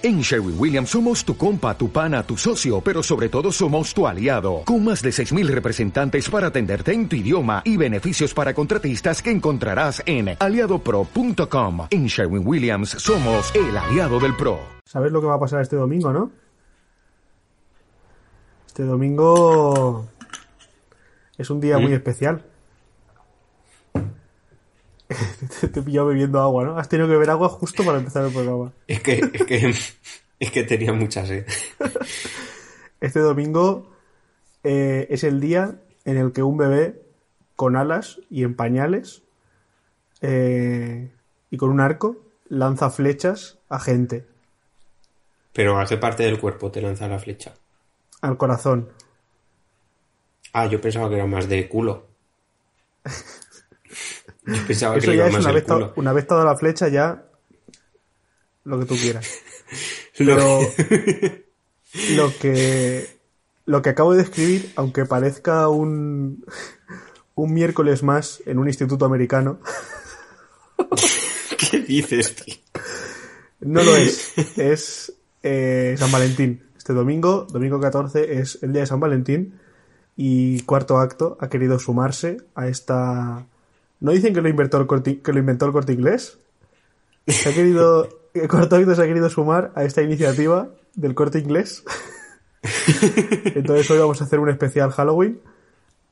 En Sherwin Williams somos tu compa, tu pana, tu socio, pero sobre todo somos tu aliado, con más de 6.000 representantes para atenderte en tu idioma y beneficios para contratistas que encontrarás en aliadopro.com. En Sherwin Williams somos el aliado del PRO. ¿Sabes lo que va a pasar este domingo, no? Este domingo es un día muy especial. te he pillado bebiendo agua, ¿no? Has tenido que beber agua justo para empezar el programa. Es que, es que, es que tenía mucha sed. Este domingo eh, es el día en el que un bebé con alas y en pañales eh, y con un arco lanza flechas a gente. Pero ¿a qué parte del cuerpo te lanza la flecha? Al corazón. Ah, yo pensaba que era más de culo. Yo pensaba Eso que ya iba es más una el vez, culo. una vez dado la flecha ya lo que tú quieras. Pero lo que lo que acabo de escribir, aunque parezca un un miércoles más en un instituto americano, ¿Qué dices, tío? no lo es. Es eh, San Valentín. Este domingo, domingo 14, es el día de San Valentín y cuarto acto ha querido sumarse a esta. ¿No dicen que lo inventó el corte, que lo inventó el corte inglés? Se ha querido. acto se ha querido sumar a esta iniciativa del corte inglés. Entonces hoy vamos a hacer un especial Halloween.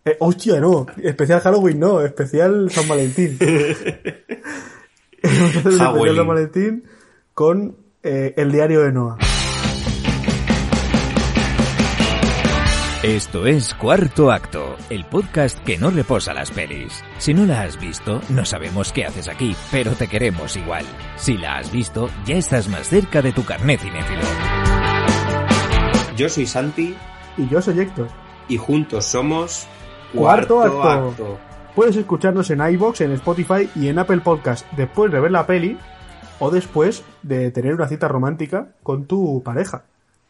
Eh, ¡Hostia, no! Especial Halloween no, especial San Valentín. vamos a hacer un especial. San Valentín con eh, el diario de Noah. Esto es Cuarto Acto, el podcast que no reposa las pelis. Si no la has visto, no sabemos qué haces aquí, pero te queremos igual. Si la has visto, ya estás más cerca de tu carnet cinéfilo. Yo soy Santi Y yo soy Héctor. y juntos somos Cuarto, Cuarto acto. Acto. Puedes escucharnos en iBox, en Spotify y en Apple Podcast después de ver la peli o después de tener una cita romántica con tu pareja.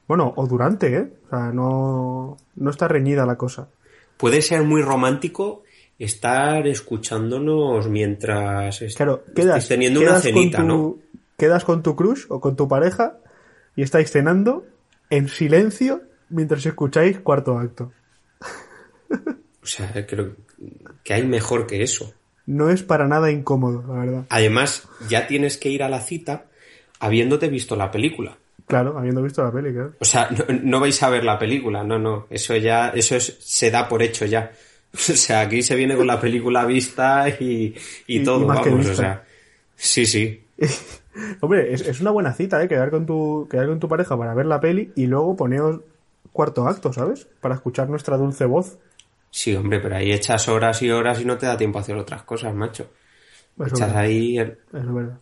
Bueno, o durante, ¿eh? O sea, no, no está reñida la cosa. Puede ser muy romántico estar escuchándonos mientras est- Claro, quedas, estés teniendo una quedas cenita, con tu, ¿no? Quedas con tu crush o con tu pareja y estáis cenando en silencio mientras escucháis cuarto acto. O sea, creo que hay mejor que eso. No es para nada incómodo, la verdad. Además, ya tienes que ir a la cita habiéndote visto la película. Claro, habiendo visto la peli, claro. O sea, no, no vais a ver la película, no, no. Eso ya, eso es, se da por hecho ya. O sea, aquí se viene con la película vista y, y Y- todo, y más que vamos, o sea. Sí, sí. Hombre, es, es una buena cita, ¿eh? Quedar con, tu, quedar con tu pareja para ver la peli y luego poneos cuarto acto, ¿sabes? Para escuchar nuestra dulce voz. Sí, hombre, pero ahí echas horas y horas y no te da tiempo a hacer otras cosas, macho. Eso Echas verdad, ahí, el,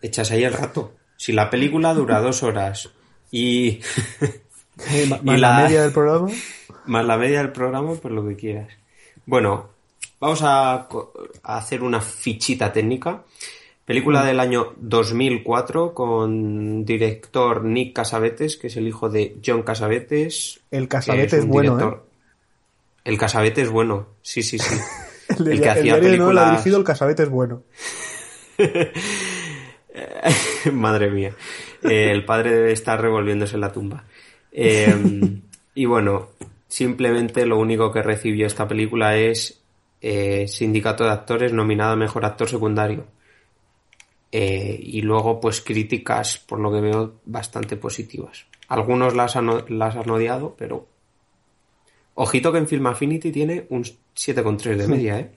echas ahí el rato. Si la película dura dos horas y Eh, más la... la- media del programa. más la media del programa, pues lo que quieras. Bueno, vamos a, hacer una fichita técnica. Película del año 2004 con director Nick Casavetes, que es el hijo de John Casavetes. El que Casabete es bueno, director- El Casabete es bueno, sí, sí, sí. El, el que el hacía Noah lo ha dirigido el Casabete es bueno. Madre mía. Eh, el padre debe estar revolviéndose en la tumba. Eh, y bueno, simplemente lo único que recibió esta película es eh, Sindicato de Actores nominada a Mejor Actor Secundario. Eh, y luego, pues críticas, por lo que veo, bastante positivas. Algunos las han, las han odiado, pero... Ojito que en Film Affinity tiene un 7,3 de media, ¿eh?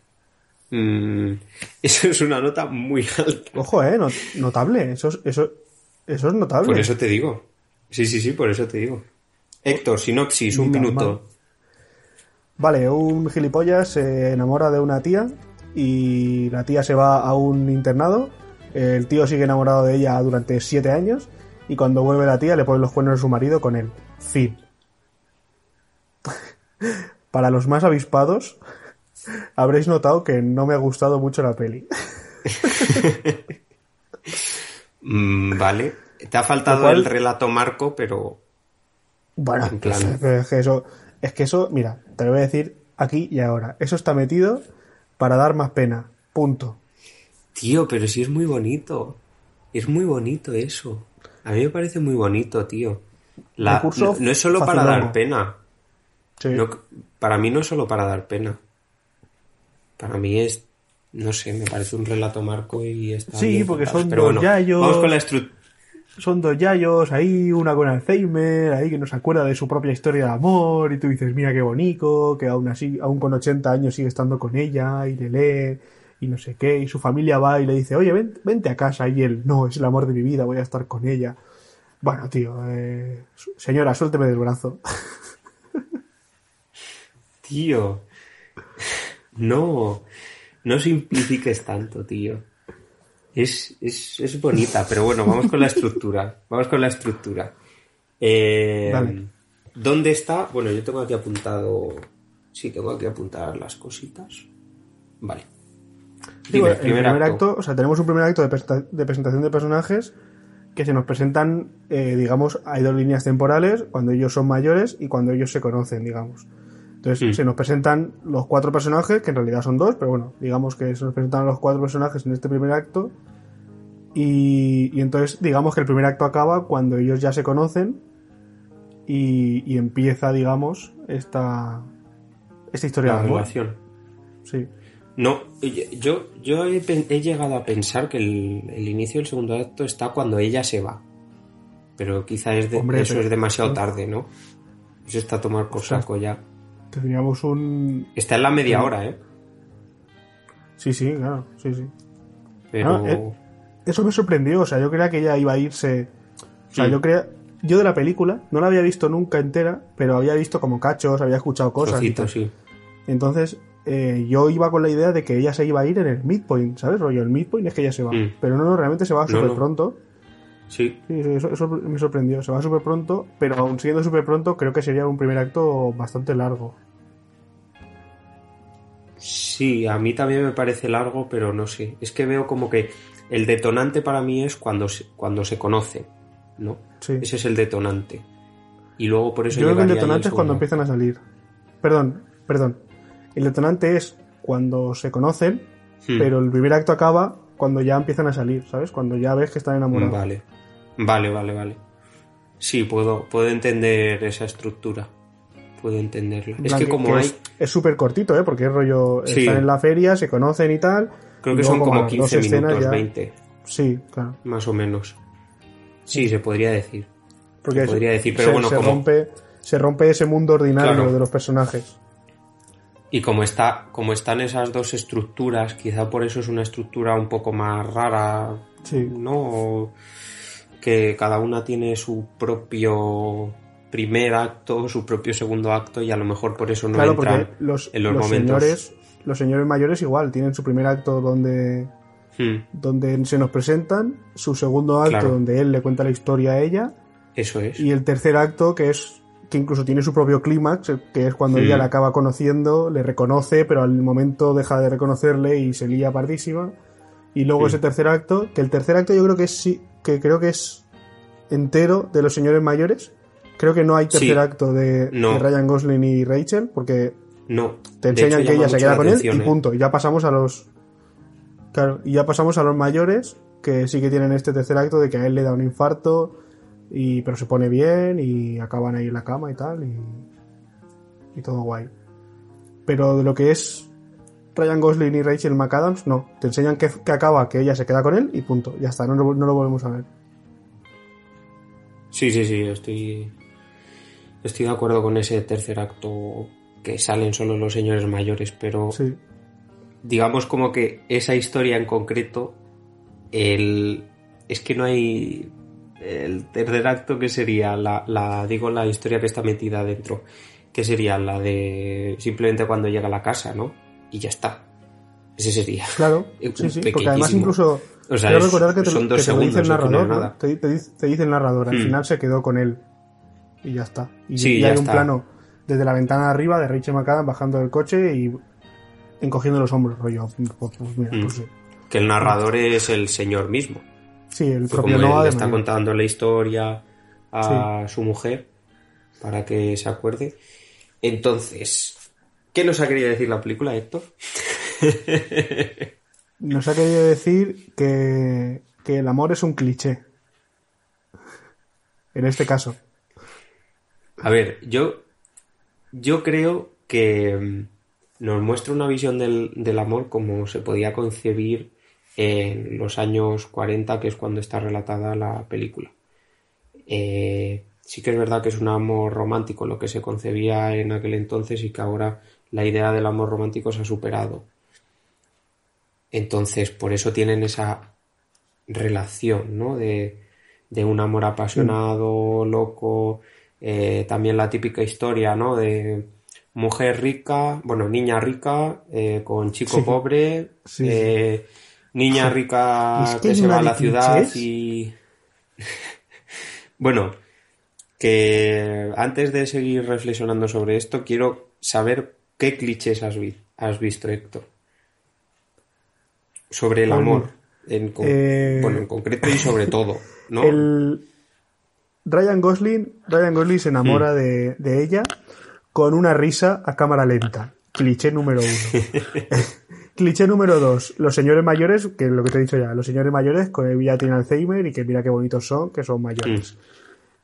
Mm, eso es una nota muy alta. Ojo, eh, no- notable. Eso, es- eso, eso es notable. Por eso te digo. Sí, sí, sí, por eso te digo. Héctor, sinopsis, un minuto. Vale, un gilipollas se enamora de una tía y la tía se va a un internado. El tío sigue enamorado de ella durante siete años y cuando vuelve la tía le pone los cuernos de su marido con él. Fin. Para los más avispados, habréis notado que no me ha gustado mucho la peli. Mm, vale. Te ha faltado cual- el relato marco, pero Bueno, En plan- es que eso, es que eso, mira, te lo voy a decir aquí y ahora. Eso está metido para dar más pena. Punto. tío, pero sí es muy bonito. Es muy bonito eso. A mí me parece muy bonito, tío. La- no, no es solo para dar pena. Sí. No- para mí no es solo para dar pena. Para mí es, no sé, me parece un relato marco y está Sí, porque son Pero dos bueno, yayos. Vamos con la estructura. Son dos yayos ahí, una con Alzheimer, ahí que no se acuerda de su propia historia de amor, y tú dices, mira qué bonito, que aún así, aún con 80 años sigue estando con ella, y le lee, y no sé qué, y su familia va y le dice, oye, ven- vente a casa, y él, no, es el amor de mi vida, voy a estar con ella. Bueno, tío, eh, señora, suélteme del brazo. Tío. No. No simplifiques tanto, tío. Es, es, es bonita, pero bueno, vamos con la estructura. Vamos con la estructura. Eh, Dale. ¿Dónde está? Bueno, yo tengo aquí apuntado. Sí, tengo aquí apuntadas las cositas. Vale. Digo, Dime, el primer, primer acto. acto. o sea, tenemos un primer acto de presentación de personajes que se nos presentan, eh, digamos, hay dos líneas temporales, cuando ellos son mayores y cuando ellos se conocen, digamos. Entonces, Mm. se nos presentan los cuatro personajes, que en realidad son dos, pero bueno, digamos que se nos presentan los cuatro personajes en este primer acto. Y, y entonces, digamos que el primer acto acaba cuando ellos ya se conocen y, y empieza, digamos, esta, esta historia La de amor. relación. Sí. No, yo, yo he, llegado a pensar que el, el inicio del segundo acto está cuando ella se va. Pero quizá es de- Hombre, eso pero- es demasiado tarde, ¿no? Eso está a tomar por saco ya. Tendríamos un, Está en la media hora, ¿eh? Sí, sí, claro, sí, sí. Pero... Ah, eh, Eso me sorprendió, o sea, yo creía que ella iba a irse... O sea, yo creía... Yo de la película no la había visto nunca entera, pero había visto como cachos, había escuchado cosas. y sí. Entonces, eh, yo iba con la idea de que ella se iba a ir en el midpoint, ¿sabes? Rollo, el midpoint es que ella se va. Mm. Pero no, no, realmente se va súper no. pronto. Sí, Sí, sí, eso, eso me sorprendió. Se va súper pronto, pero aún siendo súper pronto, creo que sería un primer acto bastante largo. Sí, a mí también me parece largo, pero no sé. Es que veo como que el detonante para mí es cuando se, cuando se conocen, ¿no? Sí. Ese es el detonante. Y luego por eso Yo creo que el detonante es cuando empiezan a salir. Perdón, perdón. El detonante es cuando se conocen, Hmm. pero el primer acto acaba cuando ya empiezan a salir, ¿sabes? Cuando ya ves que están enamorados. Vale, vale, vale, vale. Sí, puedo, puedo entender esa estructura. Puedo entenderla. En Es que como hay, Es súper cortito, ¿eh? Porque es rollo. Sí. Están en la feria, se conocen y tal. creo que son como las 15 dos escenas minutos, ya- 20, Sí, claro. más o menos. Sí, se podría decir. Porque Se podría decir, pero se, bueno, se como- rompe, se rompe ese mundo ordinario Claro. de los personajes. Y como está, como están esas dos estructuras, quizá por eso es una estructura un poco más rara, Sí. ¿no? O que cada una tiene su propio primer acto, su propio segundo acto, y a lo mejor por eso no claro, entran porque los, en los, los momentos. señores. Los señores mayores igual tienen su primer acto donde Hmm, donde se nos presentan, su segundo acto Claro. donde él le cuenta la historia a ella eso es. y el tercer acto que es que incluso tiene su propio clímax, eh, que es cuando ella la acaba conociendo, le reconoce, pero al momento deja de reconocerle y se lía pardísima. Y luego Sí. ese tercer acto, que el tercer acto yo creo que es sí, que creo que es entero de los señores mayores. Creo que no hay tercer Sí. acto de, No. de Ryan Gosling y Rachel, porque No. te enseñan hecho, que ella se queda con él y ¿eh? punto. Y ya pasamos a los. Claro, y ya pasamos a los mayores, que sí que tienen este tercer acto de que a él le da un infarto, y pero se pone bien y acaban ahí en la cama y tal, y, y todo guay. Pero de lo que es Ryan Gosling y Rachel McAdams, no. Te enseñan que, que acaba, que ella se queda con él y punto. Ya está, no, no lo volvemos a ver. Sí, sí, sí, estoy. Estoy de acuerdo con ese tercer acto que salen solo los señores mayores, pero Sí. digamos como que esa historia en concreto, el es que no hay el tercer acto que sería la, la digo la historia que está metida dentro, que sería la de simplemente cuando llega a la casa, ¿no? Y ya está. Ese sería. Claro, sí, sí, porque además incluso O sea, quiero es- recordar que te, son dos que te lo dice el segundos, no. Te, te dice, te dice el narrador, al Hmm. final se quedó con él y ya está. Y, Sí, y ya hay un está. plano desde la ventana de arriba de Rachel McAdams bajando del coche y encogiendo los hombros, rollo. Pues, pues mira, Mm. pues sí. Que el narrador es el señor mismo. Sí, el propio como Noah está contando la historia a su mujer para que se acuerde. Entonces, ¿qué nos ha querido decir la película, Héctor? Nos ha querido decir que, que el amor es un cliché. en este caso. A ver, yo, yo creo que mm, nos muestra una visión del, del amor como se podía concebir en los años 40, que es cuando está relatada la película. Eh, sí que es verdad que es un amor romántico lo que se concebía en aquel entonces y que ahora la idea del amor romántico se ha superado. Entonces, por eso tienen esa relación, ¿no? De, de un amor apasionado, loco, eh, también la típica historia, ¿no? De mujer rica, bueno, niña rica eh, con chico Sí. pobre, Sí, eh, niña rica Es que se va a la ciudad clichés. y... bueno, que antes de seguir reflexionando sobre esto, quiero saber qué clichés has, vi- has visto, Héctor. Sobre el amor, en, con- bueno, en concreto y sobre todo, ¿no? El Ryan Gosling, Ryan Gosling se enamora Mm. de, de ella con una risa a cámara lenta. Cliché número uno. Cliché número dos. Los señores mayores, que es lo que te he dicho ya, los señores mayores que ya tienen Alzheimer y que mira qué bonitos son, que son mayores. Mm.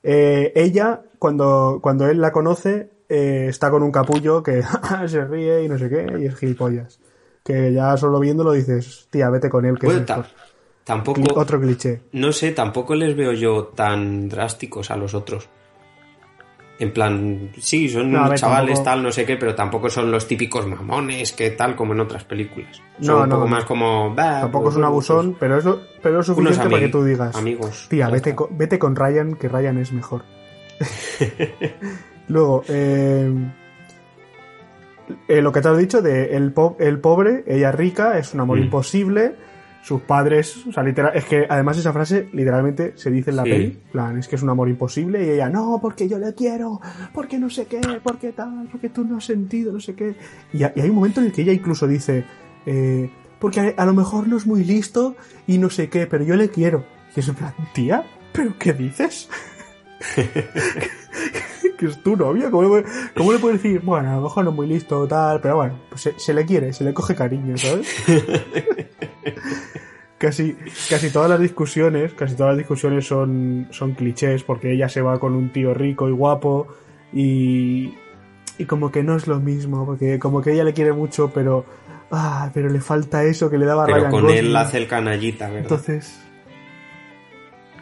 Eh, ella, cuando, cuando él la conoce, eh, está con un capullo que se ríe y no sé qué, y es gilipollas. Que ya solo viéndolo dices, tía, vete con él, que Bueno, es ta-. Tampoco, Otro cliché. no sé, tampoco les veo yo tan drásticos a los otros. En plan, sí, son No, a ver, chavales, tampoco- tal, no sé qué, pero tampoco son los típicos mamones que tal como en otras películas. Son No, un no, poco no. más como... "Bah, Tampoco pues, es un bueno, abusón, pero es, lo- pero es pues, suficiente para que tú digas, Amigos. tía, vete con, vete con Ryan, que Ryan es mejor. Luego, eh, eh, lo que te has dicho de el, po- el pobre, ella rica, es un amor Mm. imposible. Sus padres, o sea, literal, es que además esa frase literalmente se dice en la Sí. peli, en plan, es que es un amor imposible y ella, no, porque yo le quiero, porque no sé qué, porque tal, porque tú no has sentido, no sé qué. Y hay un momento en el que ella incluso dice, eh, porque a, a lo mejor no es muy listo y no sé qué, pero yo le quiero. Y es en plan, tía, ¿pero qué dices? que es tu novia, ¿cómo le, cómo le puedes decir? Bueno, a lo mejor no es muy listo tal, pero bueno, pues se, se le quiere, se le coge cariño, ¿sabes? casi, casi todas las discusiones, casi todas las discusiones son, son clichés, porque ella se va con un tío rico y guapo y, y como que no es lo mismo, porque como que ella le quiere mucho, pero, ah, pero le falta eso que le daba Pero Ryan con Gosling. él hace el canallita, ¿verdad? Entonces.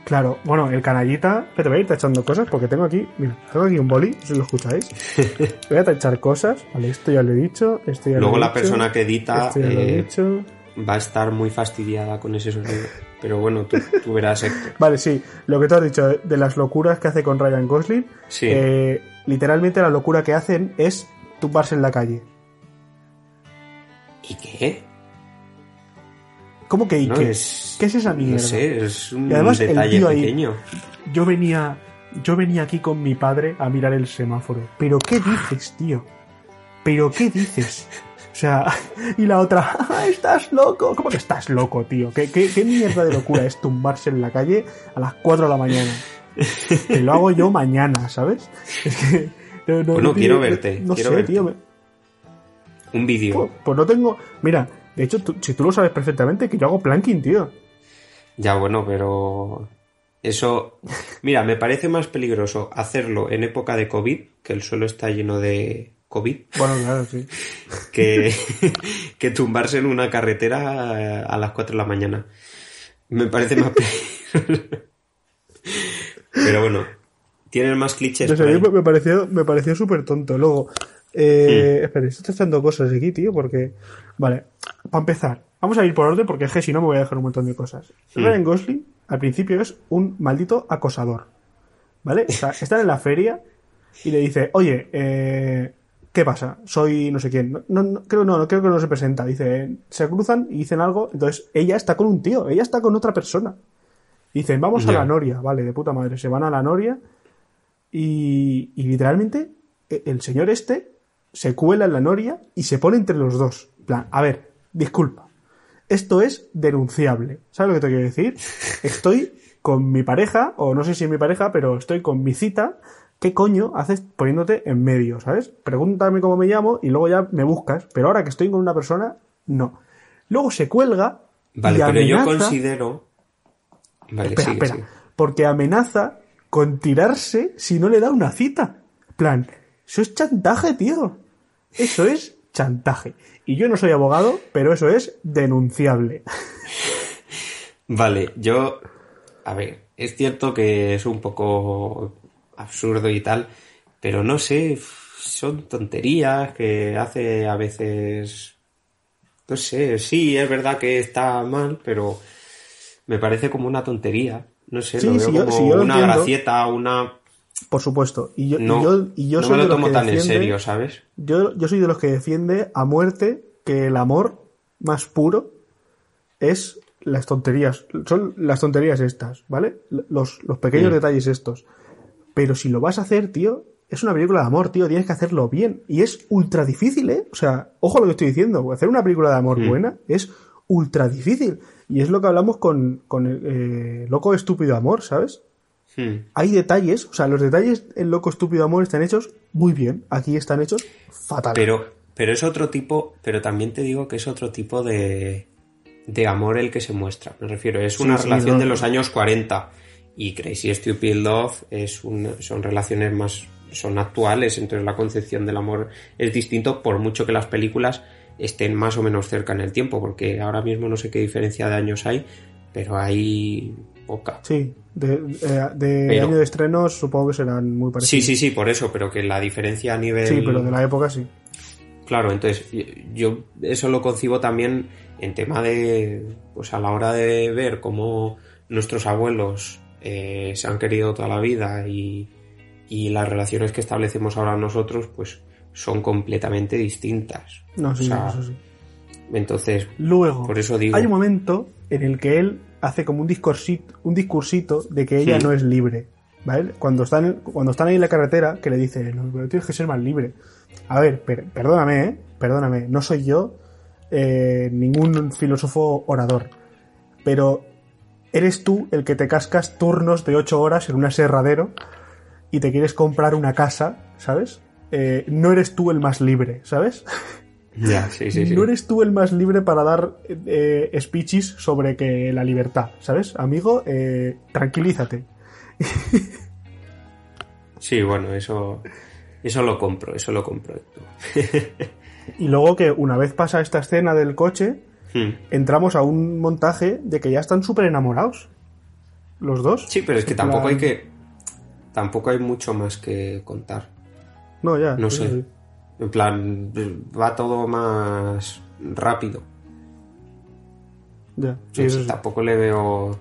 Claro, bueno, el canallita. Pero voy a ir tachando cosas porque tengo aquí. Mira, tengo aquí un boli, si lo escucháis. Voy a tachar cosas. Vale, esto ya lo he dicho. Esto ya Luego lo he la dicho, persona que edita eh, va a estar muy fastidiada con ese sonido. Pero bueno, tú, tú verás, Héctor. Vale, sí. Lo que tú has dicho de las locuras que hace con Ryan Gosling. Sí. eh, literalmente la locura que hacen es tumbarse en la calle. ¿Y qué? ¿Cómo que y No, qué? es- ¿Qué es esa mierda? No sé, es un Y además el detalle ahí- pequeño. Yo venía, yo venía aquí con mi padre a mirar el semáforo. Pero ¿qué dices, tío? ¿Pero qué dices? O sea, y la otra, "Ah, estás loco. ¿Cómo que estás loco, tío? ¿Qué, qué, qué mierda de locura es tumbarse en la calle a las 4 de la mañana? Que lo hago yo mañana, ¿sabes? Es que. no- no- Bueno, no quiero verte, No quiero sé, verte. tío. me- Un vídeo. Pues, pues no tengo. Mira, de hecho, tú- si tú lo sabes perfectamente, que yo hago planking, tío. Ya, bueno, pero eso, mira, me parece más peligroso hacerlo en época de COVID, que el suelo está lleno de COVID, Bueno, claro, sí. que, que tumbarse en una carretera a las 4 de la mañana. Me parece más peligroso. Pero bueno, tienen más clichés. No sé, me pareció, me pareció súper tonto. Luego, eh, espera, estoy echando cosas aquí, tío, porque. Vale, para empezar, vamos a ir por orden porque es que si no me voy a dejar un montón de cosas. Ryan Gosling, al principio, es un maldito acosador. ¿Vale? O sea, están en la feria y le dice, oye, eh, ¿qué pasa? Soy no sé quién. No, no, no, creo, no, no, creo que no se presenta. Dice, se cruzan y dicen algo. Entonces, ella está con un tío, ella está con otra persona. Dicen, vamos a la Noria, vale, de puta madre. Se van a la Noria y, y literalmente e- el señor este se cuela en la Noria y se pone entre los dos. En plan, a ver, disculpa. Esto es denunciable. ¿Sabes lo que te quiero decir? Estoy con mi pareja, o no sé si es mi pareja, pero estoy con mi cita. ¿Qué coño haces poniéndote en medio, sabes? Pregúntame cómo me llamo y luego ya me buscas. Pero ahora que estoy con una persona, no. Luego se cuelga. Vale, y pero yo considero. Vale, espera, sigue, espera. sigue. Porque amenaza con tirarse si no le da una cita. plan, eso es chantaje, tío. Eso es chantaje. Y yo no soy abogado, pero eso es denunciable. Vale, yo. A ver, es cierto que es un poco absurdo y tal, pero no sé, son tonterías que hace a veces. No sé, sí, es verdad que está mal, pero me parece como una tontería. No sé, lo veo como una gracieta, una. Por supuesto. Y yo, y yo, soy me lo tomo tan en serio, ¿sabes? Yo, yo soy de los que defiende a muerte que el amor más puro es las tonterías. Son las tonterías estas, ¿vale? Los, los pequeños detalles estos. Pero si lo vas a hacer, tío, es una película de amor, tío, tienes que hacerlo bien. Y es ultra difícil, ¿eh? O sea, ojo a lo que estoy diciendo, hacer una película de amor buena es ultra difícil. Y es lo que hablamos con, con eh, Loco Estúpido Amor, ¿sabes? Hay detalles, o sea, los detalles en Loco Estúpido Amor están hechos muy bien. Aquí están hechos fatal. Pero, pero es otro tipo, pero también te digo que es otro tipo de, de amor el que se muestra. Me refiero, es una relación de los años 40 y Crazy Stupid Love es son relaciones más son actuales, entonces la concepción del amor es distinto por mucho que las películas estén más o menos cerca en el tiempo, porque ahora mismo no sé qué diferencia de años hay, pero hay poca. Sí, de, eh, año de estrenos supongo que serán muy parecidos. Sí, sí, sí, por eso, pero que la diferencia a nivel... Sí, pero de la época sí. Claro, entonces yo eso lo concibo también en tema de, pues a la hora de ver cómo nuestros abuelos eh, se han querido toda la vida y, y las relaciones que establecemos ahora nosotros, pues son completamente distintas. No, sí, eso sí. Entonces, luego, por eso digo. Hay un momento en el que él hace como un discursito, un discursito de que ella no es libre. ¿Vale? Cuando están, cuando están ahí en la carretera, que le dice, no, pero tienes que ser más libre. A ver, perdóname, ¿eh? Perdóname, no soy yo eh, ningún filósofo orador. Pero eres tú el que te cascas turnos de 8 horas en un aserradero y te quieres comprar una casa, ¿sabes? Eh, no eres tú el más libre, ¿sabes? Ya, sí, sí, sí. No eres tú el más libre para dar eh, speeches sobre que la libertad, ¿sabes? Amigo, eh, tranquilízate. sí, bueno, eso, eso lo compro, eso lo compro. y luego que una vez pasa esta escena del coche, hmm. entramos a un montaje de que ya están súper enamorados. Los dos. Sí, pero es que tampoco hay que. Tampoco hay mucho más que contar. No, ya. No sé. En plan, va todo más rápido. Ya, Tampoco le veo.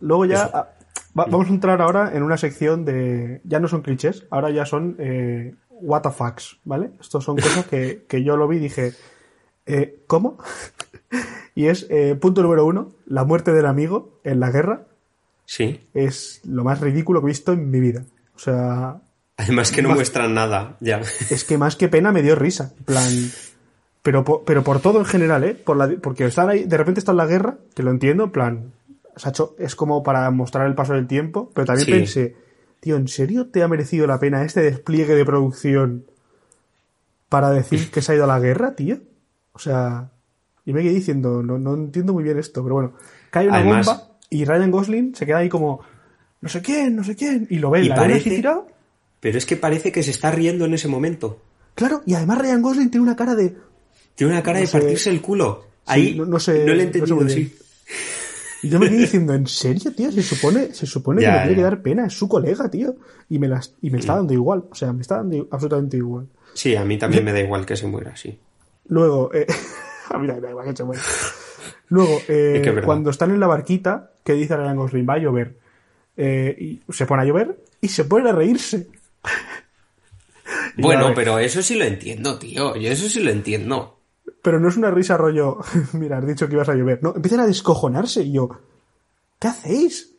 Luego ya. Ah, vamos a entrar ahora en una sección de. Ya no son clichés, ahora ya son. Eh, what the fucks, ¿vale? Estos son cosas que, yo lo vi y dije. Eh, ¿Cómo? y es eh, punto número uno: la muerte del amigo en la guerra. Sí. Es lo más ridículo que he visto en mi vida. O sea, Además que no muestran nada, ya. Es que más que pena me dio risa. plan. Pero por, pero por todo en general, ¿eh? Por la, porque están ahí, de repente está en la guerra, que lo entiendo, en plan. Sacho, es como para mostrar el paso del tiempo, pero también pensé, tío, ¿en serio te ha merecido la pena este despliegue de producción para decir que se ha ido a la guerra, tío? O sea, y me quedé diciendo, no, no entiendo muy bien esto, pero bueno, cae una bomba y Ryan Gosling se queda ahí como, no sé quién, no sé quién, y lo ve y la parece... tirado pero es que parece que se está riendo en ese momento. Claro, y además Ryan Gosling tiene una cara de. Tiene una cara de partirse el culo. Ahí no, sé. No le he entendido, sí. Y yo me quedé diciendo, ¿en serio, tío? Se supone, se supone que me tiene que dar pena, es su colega, tío. Y me, las, y me está mm. dando igual. O sea, me está dando absolutamente igual. Sí, a mí también me da igual que se muera, sí. Luego, eh, a mí me da igual que se muera. Luego, eh, cuando están en la barquita, que dice Ryan Gosling, va a llover. Eh, y se pone a llover y se pone a reírse. Bueno, pero eso sí lo entiendo, tío. Yo eso sí lo entiendo. Pero no es una risa rollo, mira, has dicho que ibas a llover. No, empiezan a descojonarse y yo, ¿qué hacéis?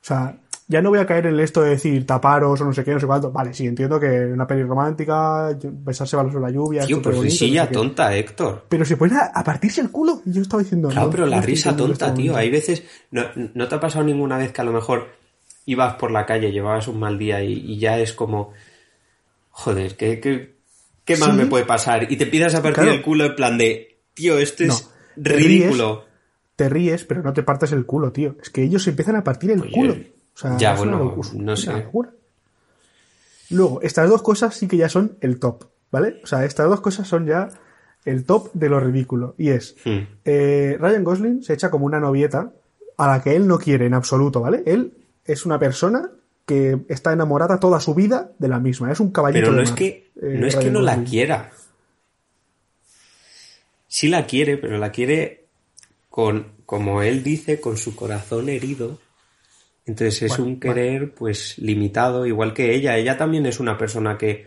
O sea, ya no voy a caer en esto de decir taparos o no sé qué, no sé cuánto. Vale, sí, entiendo que una peli romántica, besarse bajo la lluvia. Tío, pero risilla tonta, Héctor. Pero se ponen a, partirse el culo. Y yo estaba diciendo. Claro, pero la risa tonta, tío. Hay veces. No, no, te ha pasado ninguna vez que a lo mejor ibas por la calle, llevabas un mal día y ya es como joder, ¿qué, qué, más me puede pasar? Y te empiezas a partir el culo en plan de, tío, esto es ridículo. Te ríes, pero no te partes el culo, tío. Es que ellos empiezan a partir el culo. O sea, Ya, bueno, locura, no sé. locura. Luego, estas dos cosas sí que ya son el top, ¿vale? O sea, estas dos cosas son ya el top de lo ridículo. Y es, Hmm. eh, Ryan Gosling se echa como una novieta a la que él no quiere en absoluto, ¿vale? Él es una persona que está enamorada toda su vida de la misma. Es un caballito Pero no de es mar, que, eh, no es que no la quiera. Sí la quiere, pero la quiere con, como él dice, con su corazón herido. Entonces es Bueno, un querer, pues, limitado, igual que ella. Ella también es una persona que,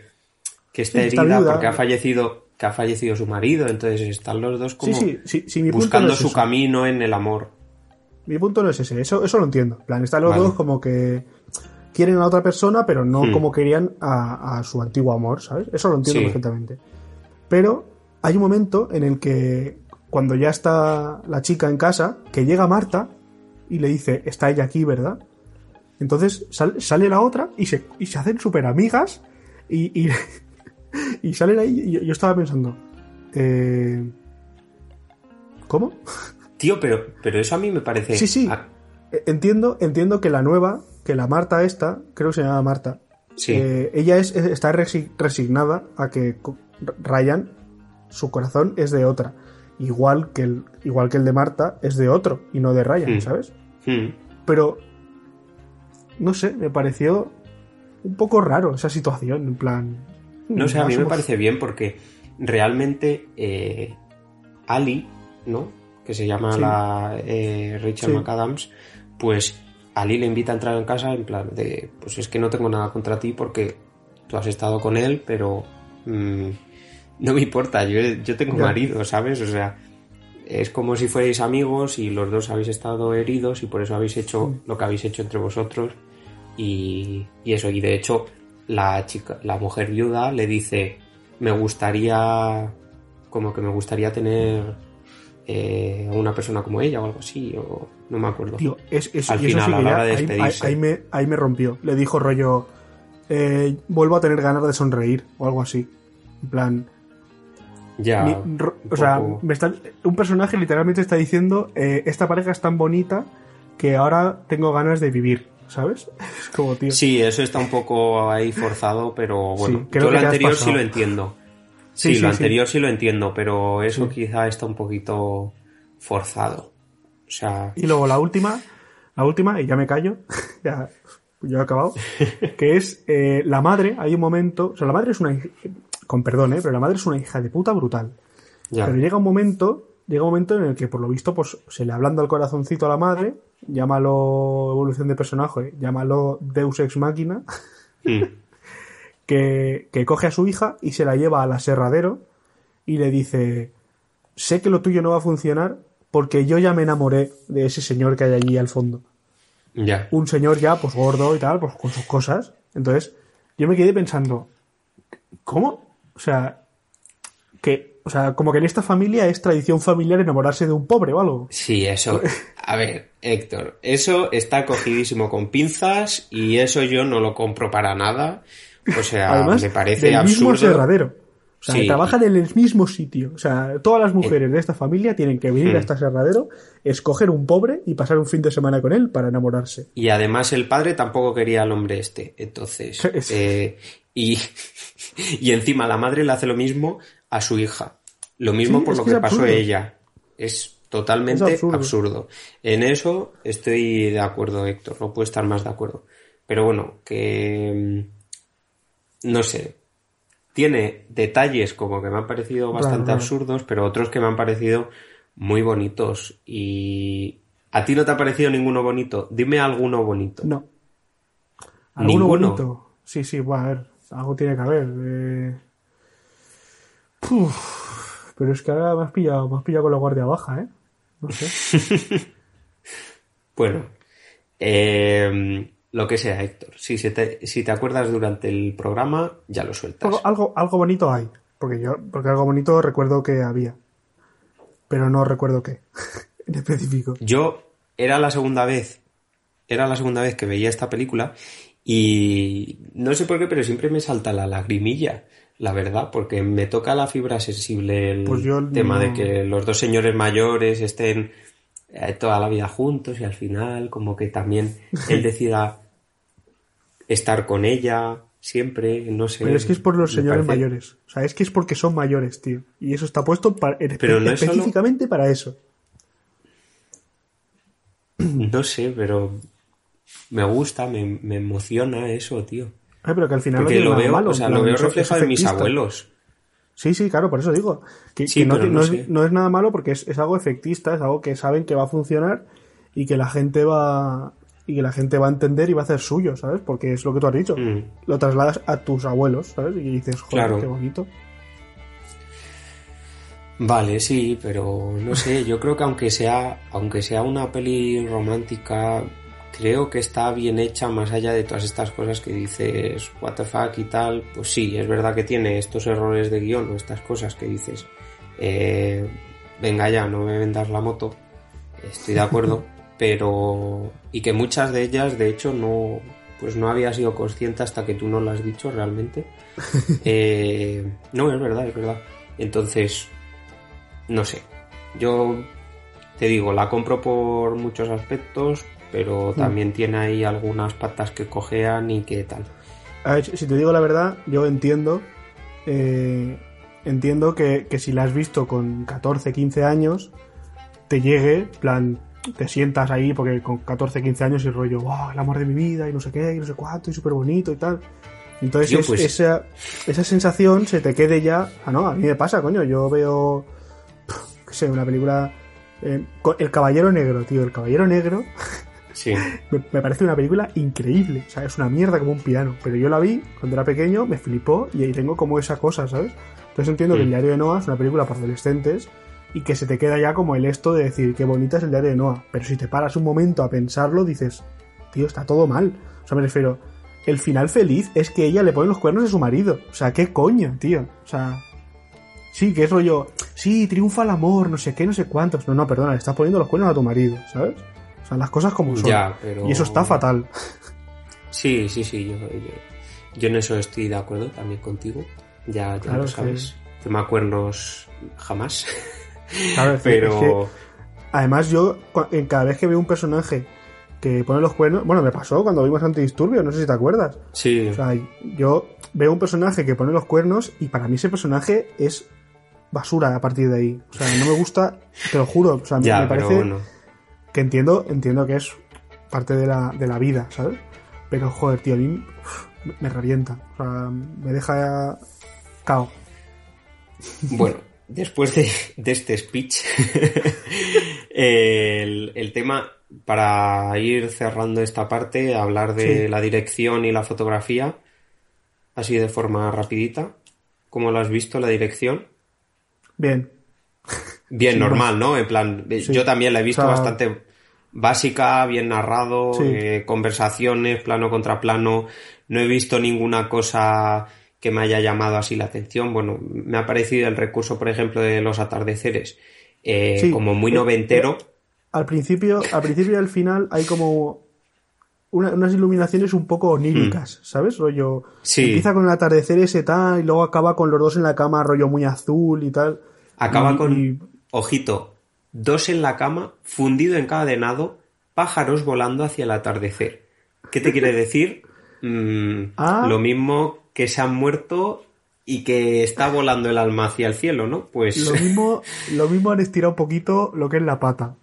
que está Sí, herida porque ha fallecido, que ha fallecido su marido. Entonces están los dos como Sí, sí, mi buscando no es su camino en el amor. Mi punto no es ese, eso, eso lo entiendo. En plan, están los Vale. dos como que quieren a otra persona, pero no Hmm. como querían a, a su antiguo amor, ¿sabes? Eso lo entiendo Sí. perfectamente. Pero hay un momento en el que, cuando ya está la chica en casa, que llega Marta y le dice, está ella aquí, ¿verdad? Entonces sal- sale la otra y se, y se hacen súper amigas y, y, y salen ahí. Y yo, yo estaba pensando, eh, ¿cómo? Tío, pero, pero eso a mí me parece... Sí, sí. Eh, Entiendo, entiendo que la nueva, que la Marta esta, creo que se llama Marta, sí. eh, ella es, es- está resi- resignada a que Ryan, su corazón es de otra. Igual que el, igual que el de Marta es de otro y no de Ryan, Hmm. ¿sabes? Hmm. Pero, no sé, me pareció un poco raro esa situación, en plan... No sé, a mí me parece bien porque realmente eh, Ali, ¿no? Que se llama Sí. la eh, Rachel Sí. McAdams, pues Ali le invita a entrar en casa en plan de, pues es que no tengo nada contra ti porque tú has estado con él, pero mm, no me importa, yo, yo tengo Ya. marido, ¿sabes? O sea, es como si fuerais amigos y los dos habéis estado heridos y por eso habéis hecho lo que habéis hecho entre vosotros y, y eso, y de hecho la chica, la mujer viuda le dice me gustaría como que me gustaría tener eh, a una persona como ella o algo así, o no me acuerdo. Tío, es, es- Al y eso final, sí a la hora de ahí, ahí- despedirse. ahí me, ahí me rompió. Le dijo rollo, eh, vuelvo a tener ganas de sonreír o algo así. En plan, ya, ro- o sea, me está- un personaje literalmente está diciendo, eh, esta pareja es tan bonita que ahora tengo ganas de vivir, ¿sabes? Es como, tío. Sí, eso está un poco ahí forzado, pero bueno, Sí, creo yo que lo anterior sí lo entiendo. Sí, Sí, sí, lo anterior sí lo entiendo, pero eso quizá está un poquito forzado. O sea, Y luego la última, la última, y ya me callo, ya, yo he acabado, que es eh, la madre, hay un momento, o sea, la madre es una, con perdón, eh, pero la madre es una hija de puta brutal. ya. Pero llega un momento, llega un momento en el que por lo visto pues se le ablanda el corazoncito a la madre, llámalo evolución de personaje, llámalo Deus ex máquina, Mm. que, que coge a su hija y se la lleva al aserradero y le dice, sé que lo tuyo no va a funcionar porque yo ya me enamoré de ese señor que hay allí al fondo. Ya. Un señor ya pues gordo y tal, pues con sus cosas. Entonces yo me quedé pensando, ¿cómo? O sea, que, o sea, como que en esta familia es tradición familiar enamorarse de un pobre o algo. Sí, eso. A ver, Héctor, eso está cogidísimo con pinzas y eso yo no lo compro para nada. O sea, Además, me parece del mismo absurdo. aserradero. O sea, Sí. trabajan en el mismo sitio. O sea, todas las mujeres de esta familia tienen que venir a este aserradero, escoger un pobre y pasar un fin de semana con él para enamorarse. Y además el padre tampoco quería al hombre este. Entonces. Eh, y, y encima la madre le hace lo mismo a su hija. Lo mismo Sí, por lo que pasó absurdo. ella. Es totalmente Es absurdo. absurdo. En eso estoy de acuerdo, Héctor. No puedo estar más de acuerdo. Pero bueno, que. No sé. Tiene detalles como que me han parecido bastante absurdos, pero otros que me han parecido muy bonitos. Y. ¿A ti no te ha parecido ninguno bonito? Dime alguno bonito. No. ¿Alguno ¿Ninguno? bonito? Sí, sí, bueno, a ver, algo tiene que haber. eh. Pero es que ahora me has pillado, me has pillado con la guardia baja, ¿eh? No sé. Bueno, eh, lo que sea, Héctor. Si, se te, si te acuerdas durante el programa, ya lo sueltas. Algo, algo, algo bonito hay. Porque yo, porque algo bonito recuerdo que había. Pero no recuerdo qué. en específico. Yo era la segunda vez, era la segunda vez que veía esta película y no sé por qué, pero siempre me salta la lagrimilla, la verdad, porque me toca la fibra sensible el Pues tema no- de que los dos señores mayores estén eh, toda la vida juntos y al final como que también él decida estar con ella siempre, no sé. Pero es que es por los señores parece- mayores. O sea, es que es porque son mayores, tío. Y eso está puesto para, Pero no es solo- específicamente para eso. No sé, pero me gusta, me, me emociona eso, tío. Ay, pero que al final Porque no lo veo, malo, o sea, lo veo reflejado en mis abuelos. Sí, sí, claro, por eso digo. Que, Sí, que no, pero ti- no no sé. es, no es nada malo porque es, es algo efectista, es algo que saben que va a funcionar y que la gente va y que la gente va a entender y va a hacer suyo, ¿sabes? Porque es lo que tú has dicho. Mm. Lo trasladas a tus abuelos, ¿sabes? Y dices, joder, Claro. qué bonito. Vale, sí, pero no sé, yo creo que aunque sea, aunque sea una peli romántica, creo que está bien hecha más allá de todas estas cosas que dices, what the fuck y tal, pues sí, es verdad que tiene estos errores de guion o estas cosas que dices, eh, venga ya, no me vendas la moto, estoy de acuerdo, pero, y que muchas de ellas, de hecho, no, pues no había sido consciente hasta que tú no lo has dicho realmente. Eh, no, es verdad, es verdad. Entonces, no sé. Yo te digo, la compro por muchos aspectos, pero también tiene ahí algunas patas que cojean y que tal. A ver, si te digo la verdad, yo entiendo. eh, entiendo que, que si la has visto con 14, 15 años, te llegue, plan, te sientas ahí, porque con 14, 15 años y rollo, wow, el amor de mi vida, y no sé qué, y no sé cuánto, y súper bonito y tal. Entonces, Tío, es- pues- esa, esa sensación se te quede ya. Ah, no, a mí me pasa, coño. Yo veo, qué sé, una película. eh, el Caballero Negro, tío. El Caballero Negro Sí, me, me parece una película increíble. O sea, es una mierda como un piano. Pero yo la vi cuando era pequeño, me flipó y ahí tengo como esa cosa, ¿sabes? Entonces entiendo que Mm. el diario de Noah es una película para adolescentes y que se te queda ya como el esto de decir qué bonita es el diario de Noah. Pero si te paras un momento a pensarlo, dices, tío, está todo mal. O sea, me refiero, el final feliz es que ella le pone los cuernos a su marido. O sea, qué coño, tío. O sea, sí, que es rollo, sí, triunfa el amor, no sé qué, no sé cuántos. No, no, perdona, le estás poniendo los cuernos a tu marido, ¿sabes? Sea, las cosas como son. Ya, pero- Y eso está fatal. sí, sí, sí. Yo, yo, yo en eso estoy de acuerdo también contigo. Ya, ya Claro, lo es que- sabes. Temacuernos jamás. Claro, es pero. que, además, yo, en cada vez que veo un personaje que pone los cuernos, bueno, me pasó cuando vimos Antidisturbios, no sé si te acuerdas. Sí, O sea, yo veo un personaje que pone los cuernos y para mí ese personaje es basura a partir de ahí. O sea, no me gusta, te lo juro. O sea, me- ya, me pero parece bueno. Que entiendo, entiendo que es parte de la, de la vida, ¿sabes? Pero joder, tío, a mí me- me revienta. O sea, me deja cao. Bueno, después de, de este speech, el, el tema, para ir cerrando esta parte, hablar de Sí. la dirección y la fotografía, así de forma rapidita. ¿Cómo lo has visto, la dirección? Bien. Bien, Sí, normal, ¿no? En plan, eh, Sí. yo también la he visto O sea- bastante básica, bien narrado, Sí. eh, conversaciones, plano contra plano. No he visto ninguna cosa que me haya llamado así la atención. Bueno, me ha parecido el recurso, por ejemplo, de los atardeceres, eh, como muy noventero. Al principio, al principio y al final hay como una- unas iluminaciones un poco oníricas, ¿sabes? Rollo. Sí. Empieza con el atardecer ese tal, y luego acaba con los dos en la cama, rollo muy azul y tal. Acaba Y- con, ojito, dos en la cama, fundido encadenado, pájaros volando hacia el atardecer. ¿Qué te quiere decir? Mm, Ah. Lo mismo que se han muerto y que está volando el alma hacia el cielo, ¿no? Pues Lo mismo, lo mismo han estirado un poquito lo que es la pata.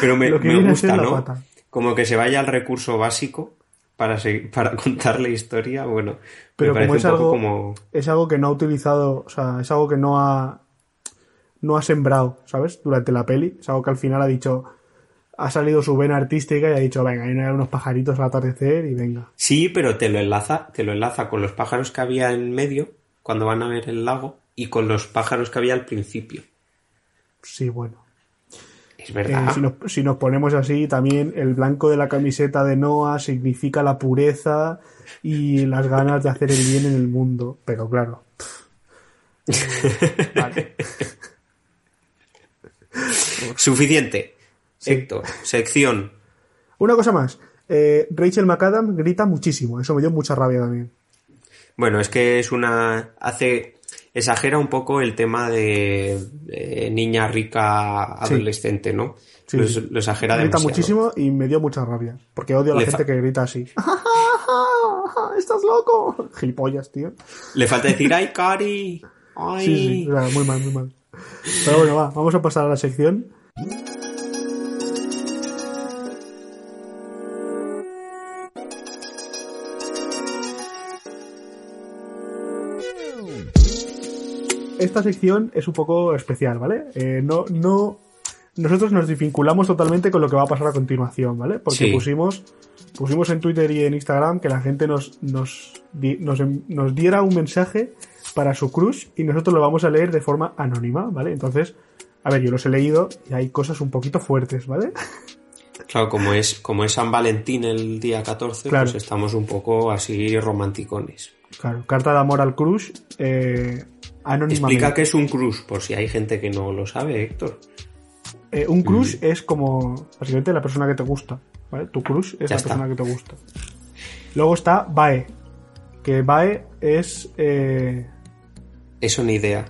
pero me, me gusta, ¿no? pata. Como que se vaya al recurso básico para, para contar la historia, bueno, Pero me como parece es un poco algo, como... es algo que no ha utilizado, o sea, es algo que no ha, no ha sembrado, ¿sabes? Durante la peli. Es algo que al final ha dicho, ha salido su vena artística y ha dicho, venga, hay unos pajaritos al atardecer y venga. Sí, pero te lo enlaza, te lo enlaza con los pájaros que había en medio cuando van a ver el lago y con los pájaros que había al principio. Sí, bueno. Es Eh, verdad. si, nos, si nos ponemos así, también el blanco de la camiseta de Noah significa la pureza y las ganas de hacer el bien en el mundo. Pero claro. eh, vale. Suficiente. Héctor, sección. Una cosa más. Eh, Rachel McAdams grita muchísimo. Eso me dio mucha rabia también. Bueno, es que es una. hace. exagera un poco el tema de, niña rica adolescente, ¿no? Sí, lo, sí. lo exagera Grita demasiado. muchísimo y me dio mucha rabia. Porque odio a la Le gente que grita así. ¡Estás loco! Gilipollas, tío. Le falta decir, ¡ay, Cari! ¡Ay! Sí, sí, muy mal, muy mal. Pero bueno, va, vamos a pasar a la sección. Esta sección es un poco especial, ¿vale? Eh, no, no, nosotros nos desvinculamos totalmente con lo que va a pasar a continuación, ¿vale? Porque Sí. pusimos, pusimos en Twitter y en Instagram que la gente nos, nos, di- nos, nos diera un mensaje para su crush y nosotros lo vamos a leer de forma anónima, ¿vale? Entonces, a ver, yo los he leído y hay cosas un poquito fuertes, ¿vale? Claro, como es, como es San Valentín el día 14, Claro. pues estamos un poco así romanticones. Claro, carta de amor al crush, eh, anónimamente. Explica qué es un crush, por si hay gente que no lo sabe, Héctor. Eh, un crush Mm. es como, básicamente, la persona que te gusta, ¿vale? Tu crush es Ya la está. persona que te gusta. Luego está Bae, que Bae es, eh, Eso ni idea.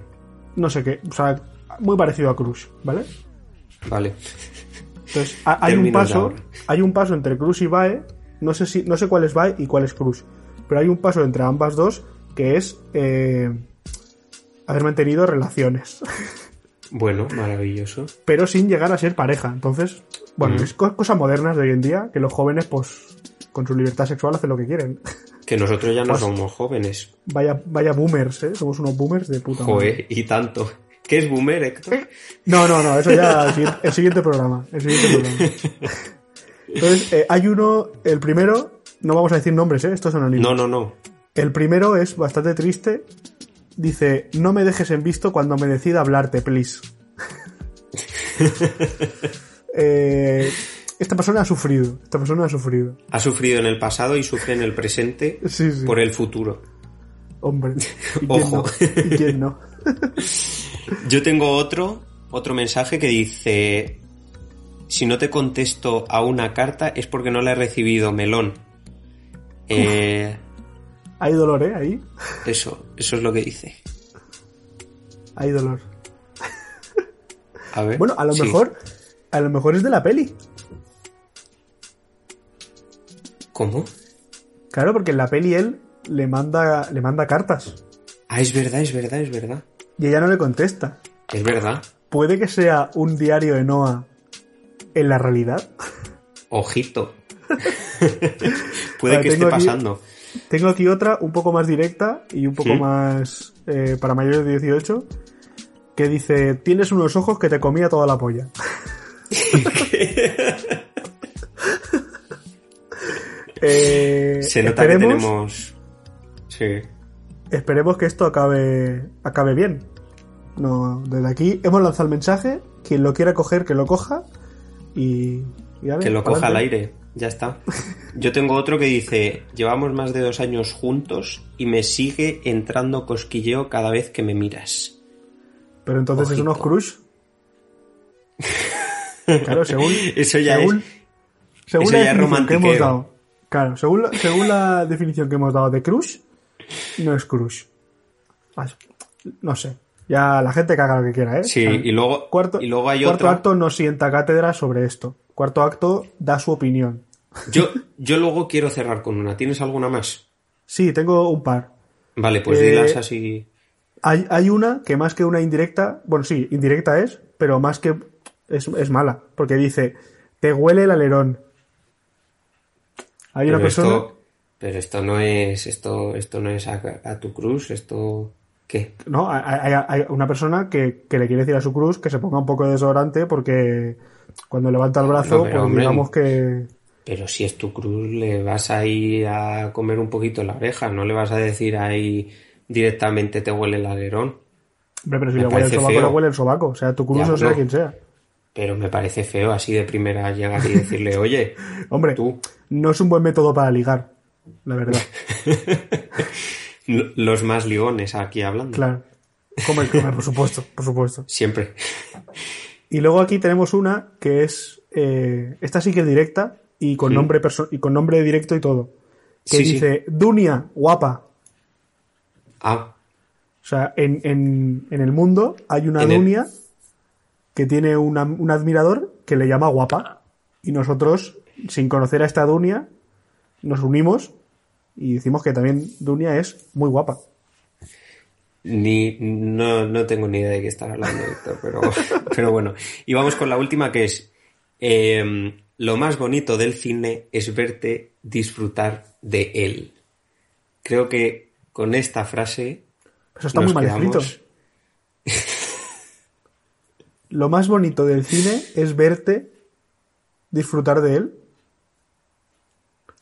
no sé qué, o sea, muy parecido a crush, ¿vale? Vale. Entonces, ha- hay un paso, hay un paso entre Crush y Bae, no sé si, no sé cuál es Bae y cuál es Crush, pero hay un paso entre ambas dos que es eh, haber mantenido relaciones, Bueno, maravilloso. pero sin llegar a ser pareja. Entonces, bueno, Mm. es co- cosas modernas de hoy en día que los jóvenes, pues, con su libertad sexual hacen lo que quieren. Que nosotros ya no Pues- somos jóvenes. Vaya, vaya boomers, ¿eh? Somos unos boomers de puta madre. Joder, y tanto. ¿Qué es boomer, Héctor? No, no, no, eso ya el siguiente, el siguiente programa. El siguiente programa. Entonces, eh, hay uno, el primero, no vamos a decir nombres, ¿eh? Esto es anónimo. No, no, no. El primero es bastante triste. Dice, no me dejes en visto cuando me decida hablarte, please. Eh, esta persona ha sufrido. Esta persona ha sufrido. Ha sufrido en el pasado y sufre en el presente Sí, sí. por el futuro. Hombre. ¿Y quién Ojo. no? ¿Y quién no? Yo tengo otro, otro mensaje que dice, si no te contesto a una carta es porque no la he recibido, melón. Eh, Hay dolor, ¿eh? Ahí. eso, eso es lo que dice. Hay dolor. A ver. Bueno, a lo sí. mejor. A lo mejor es de la peli. ¿Cómo? Claro, porque en la peli él le manda, le manda cartas. Ah, es verdad, es verdad, es verdad. Y ella no le contesta. Es verdad. ¿Puede que sea un diario de Noah en la realidad? Ojito. Puede que esté aquí- pasando. Tengo aquí otra un poco más directa y un poco ¿Sí? más eh, para mayores de 18 que dice, tienes unos ojos que te comía toda la polla. Eh, Se nota que tenemos... Sí. esperemos que esto acabe, acabe bien. No, desde aquí hemos lanzado el mensaje, quien lo quiera coger, que lo coja y... y dale, Que lo coja al aire. Ya está. Yo tengo otro que dice, llevamos más de dos años juntos y me sigue entrando cosquilleo cada vez que me miras. Pero entonces es unos crush. Claro, según, Eso ya según, es... según eso la ya es definición que hemos romantiqueo. dado. Claro, según la, según la definición que hemos dado de crush, no es crush. Ah, No sé. Ya la gente que haga lo que quiera, ¿eh? Sí, y luego, cuarto, y luego hay cuarto otra... acto no sienta cátedra sobre esto. Cuarto acto da su opinión. Yo, yo luego quiero cerrar con una. ¿Tienes alguna más? Sí, tengo un par. Vale, pues Eh, dilas así... Hay, hay una que más que una indirecta, bueno, sí, indirecta es, pero más que es, es mala, porque dice, te huele el alerón. Hay una Pero persona... esto, pero esto no es, esto, esto no es a, a tu cruz, esto, ¿qué? No, hay, hay- hay una persona que, que le quiere decir a su cruz que se ponga un poco de desodorante porque cuando levanta el brazo, No, pues hombre. digamos que... Pero si es tu cruz, le vas a ir a comer un poquito la oreja, no le vas a decir ahí directamente te huele el alerón. Hombre, pero si le huele el sobaco, feo. le huele el sobaco. O sea, tu cruz Ya, o sea no. quien sea. Pero me parece feo así de primera llegar y decirle, oye, Hombre, tú, no es un buen método para ligar, la verdad. los más ligones aquí hablando. claro. Come, come, por supuesto, por supuesto. Siempre. Y luego aquí tenemos una que es... eh, esta sí que es directa y con, Sí. nombre y con nombre directo y todo. Que Sí, sí. dice, Dunia, guapa. Ah, O sea, en, en, en el mundo hay una el- Dunia que tiene una- un admirador que le llama guapa. Y nosotros, sin conocer a esta Dunia, nos unimos y decimos que también Dunia es muy guapa. Ni, no, no tengo ni idea de qué estar hablando, Víctor, pero, pero bueno. Y vamos con la última que es, eh, lo más bonito del cine es verte disfrutar de él. Creo que con esta frase Eso está nos muy mal quedamos- escrito. Lo más bonito del cine es verte disfrutar de él.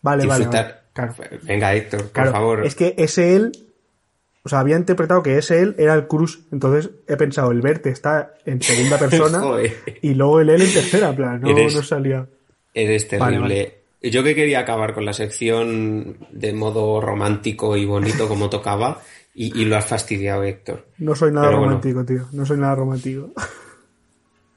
Vale, vale, disfrutar. vale. Claro. Venga, Héctor, por Claro, favor. es que ese él, o sea, había interpretado que ese él era el Cruz, entonces he pensado, el verte está en segunda persona y luego el él en tercera, en plan, no, Eres- no salía. Eres Vale, terrible. Yo que quería acabar con la sección de modo romántico y bonito como tocaba y, y lo has fastidiado, Héctor. No soy nada Pero bueno. romántico, tío, no soy nada romántico.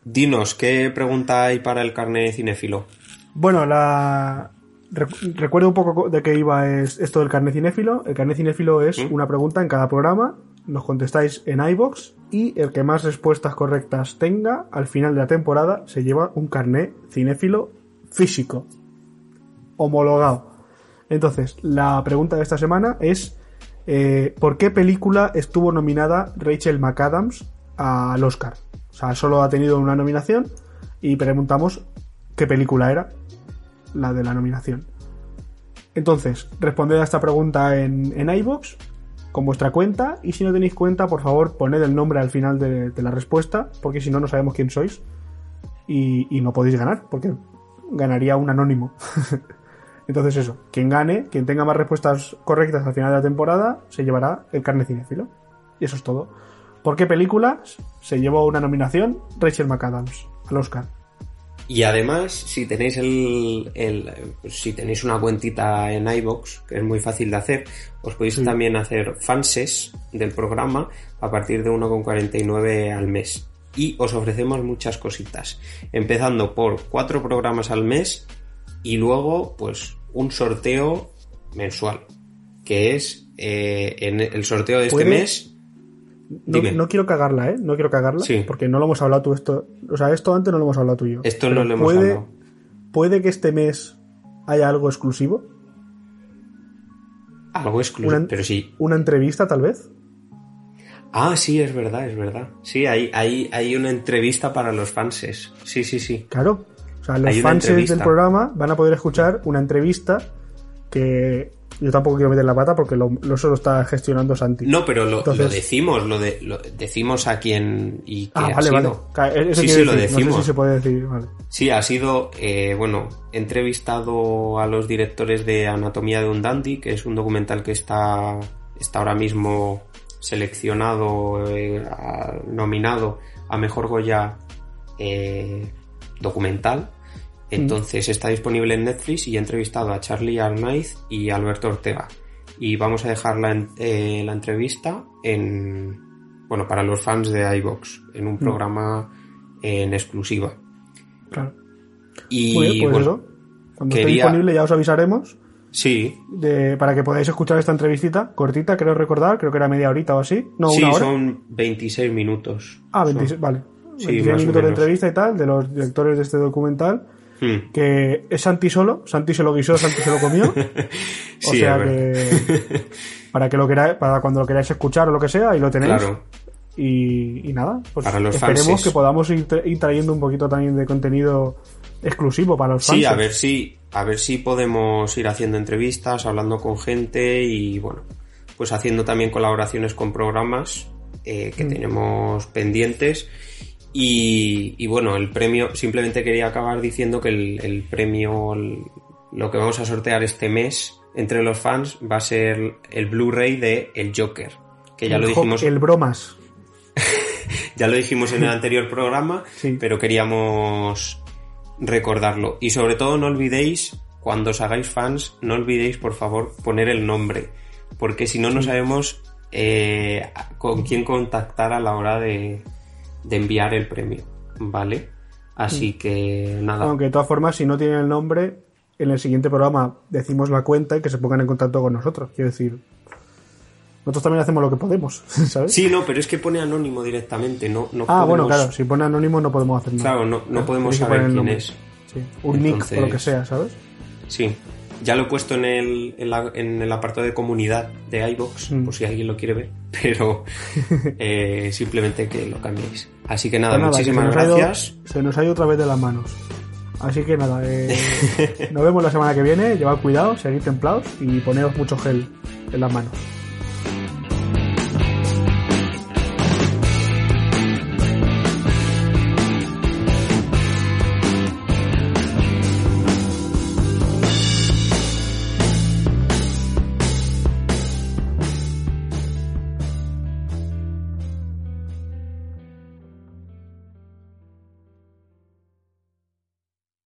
Dinos, ¿qué pregunta hay para el carnet cinéfilo? Bueno, la... rec- recuerdo un poco de qué iba es- esto del carnet cinéfilo. El carnet cinéfilo es ¿Mm? una pregunta en cada programa, nos contestáis en iBox y el que más respuestas correctas tenga al final de la temporada se lleva un carnet cinéfilo físico, homologado. Entonces, la pregunta de esta semana es eh, ¿por qué película estuvo nominada Rachel McAdams al Oscar? O sea, solo ha tenido una nominación y preguntamos qué película era la de la nominación. Entonces, responded a esta pregunta en, en iVoox con vuestra cuenta y si no tenéis cuenta, por favor, poned el nombre al final de, la respuesta porque si no, no sabemos quién sois y, y no podéis ganar porque ganaría un anónimo. Entonces eso, quien gane, quien tenga más respuestas correctas al final de la temporada, se llevará el carnet cinéfilo. Y eso es todo. ¿Por qué película se llevó una nominación Rachel McAdams al Oscar? Y además, si tenéis el, el- si tenéis una cuentita en iBox, que es muy fácil de hacer, os podéis Sí. también hacer fanses del programa a partir de 1,49 al mes. Y os ofrecemos muchas cositas, empezando por cuatro programas al mes y luego, pues, un sorteo mensual, que es eh, en el sorteo de este ¿Puede- mes. No, quiero cagarla, ¿eh? No quiero cagarla. Sí. Porque no lo hemos hablado tú esto. O sea, esto antes no lo hemos hablado tú y yo. Esto no lo hemos puede, hablado. ¿Puede que este mes haya algo exclusivo? Algo exclusivo, Una- pero sí, ¿Una entrevista, tal vez? Ah, sí, es verdad, es verdad. Sí, hay, hay, hay una entrevista para los fanses. Sí, sí, sí. Claro. O sea, los Hay una fans entrevista. del programa van a poder escuchar una entrevista que yo tampoco quiero meter la pata porque lo, lo solo está gestionando Santi. No, pero lo, Entonces- lo decimos, lo, de, lo decimos a quién y qué ah, ha vale, vale. sido. Ca- eso Sí, sí, lo decir. No sé decimos. si se puede decir. Vale. Sí, ha sido, eh, bueno, entrevistado a los directores de Anatomía de un Dandy, que es un documental que está, está ahora mismo seleccionado, eh, nominado a Mejor Goya eh, documental. Entonces está disponible en Netflix y he entrevistado a Charlie Arnaiz y Alberto Ortega. Y vamos a dejar la, eh, la entrevista en, bueno, para los fans de iVox, en un programa en exclusiva. Claro. Y Muy bien, pues bueno, eso. Cuando esté disponible ya os avisaremos sí, de, para que podáis escuchar esta entrevistita cortita, creo recordar, creo que era media horita o así. No, sí, una hora. son 26 minutos. Ah, Son- 26, vale. Sí, 26 más o minutos de entrevista y tal, de los directores de este documental. Hmm. Que es Santi solo, Santi se lo guisó, Santi se lo comió. o Sí, sea que. Para que lo queráis, para cuando lo queráis escuchar o lo que sea, ahí lo tenéis. Claro. Y, y nada, pues Para los esperemos fanses. que podamos ir, tra- ir trayendo un poquito también de contenido exclusivo para los fans. Sí, a ver si, a ver si podemos ir haciendo entrevistas, hablando con gente y bueno, pues haciendo también colaboraciones con programas eh, que Mm. tenemos pendientes. Y, y bueno, el premio, simplemente quería acabar diciendo que el, el premio, el- lo que vamos a sortear este mes entre los fans va a ser el Blu-ray de El Joker, que ya El lo dijimos El bromas. ya lo dijimos en el anterior programa, Sí. pero queríamos recordarlo. Y sobre todo no olvidéis, cuando os hagáis fans, no olvidéis por favor poner el nombre, porque si no, no sabemos eh, con quién contactar a la hora de, de enviar el premio, ¿vale? Así que nada. Aunque de todas formas, si no tienen el nombre, en el siguiente programa decimos la cuenta y que se pongan en contacto con nosotros. Quiero decir, Nosotros también hacemos lo que podemos, ¿sabes? Sí, no, pero es que pone anónimo directamente, no, no ah, bueno, claro, si pone anónimo no podemos hacer nada. Claro, no, no podemos saber quién nombre. es. Sí, Un nick o lo que sea, ¿sabes? Sí, ya lo he puesto en el, en la- en el apartado de comunidad de iBox, Mm. por si alguien lo quiere ver, pero eh, simplemente que lo cambiéis. Así que nada, Pues nada, que muchísimas se ido- gracias. se nos ha ido otra vez de las manos. Así que nada, eh, nos vemos la semana que viene. Llevad cuidado, seguid templados y poneos mucho gel en las manos.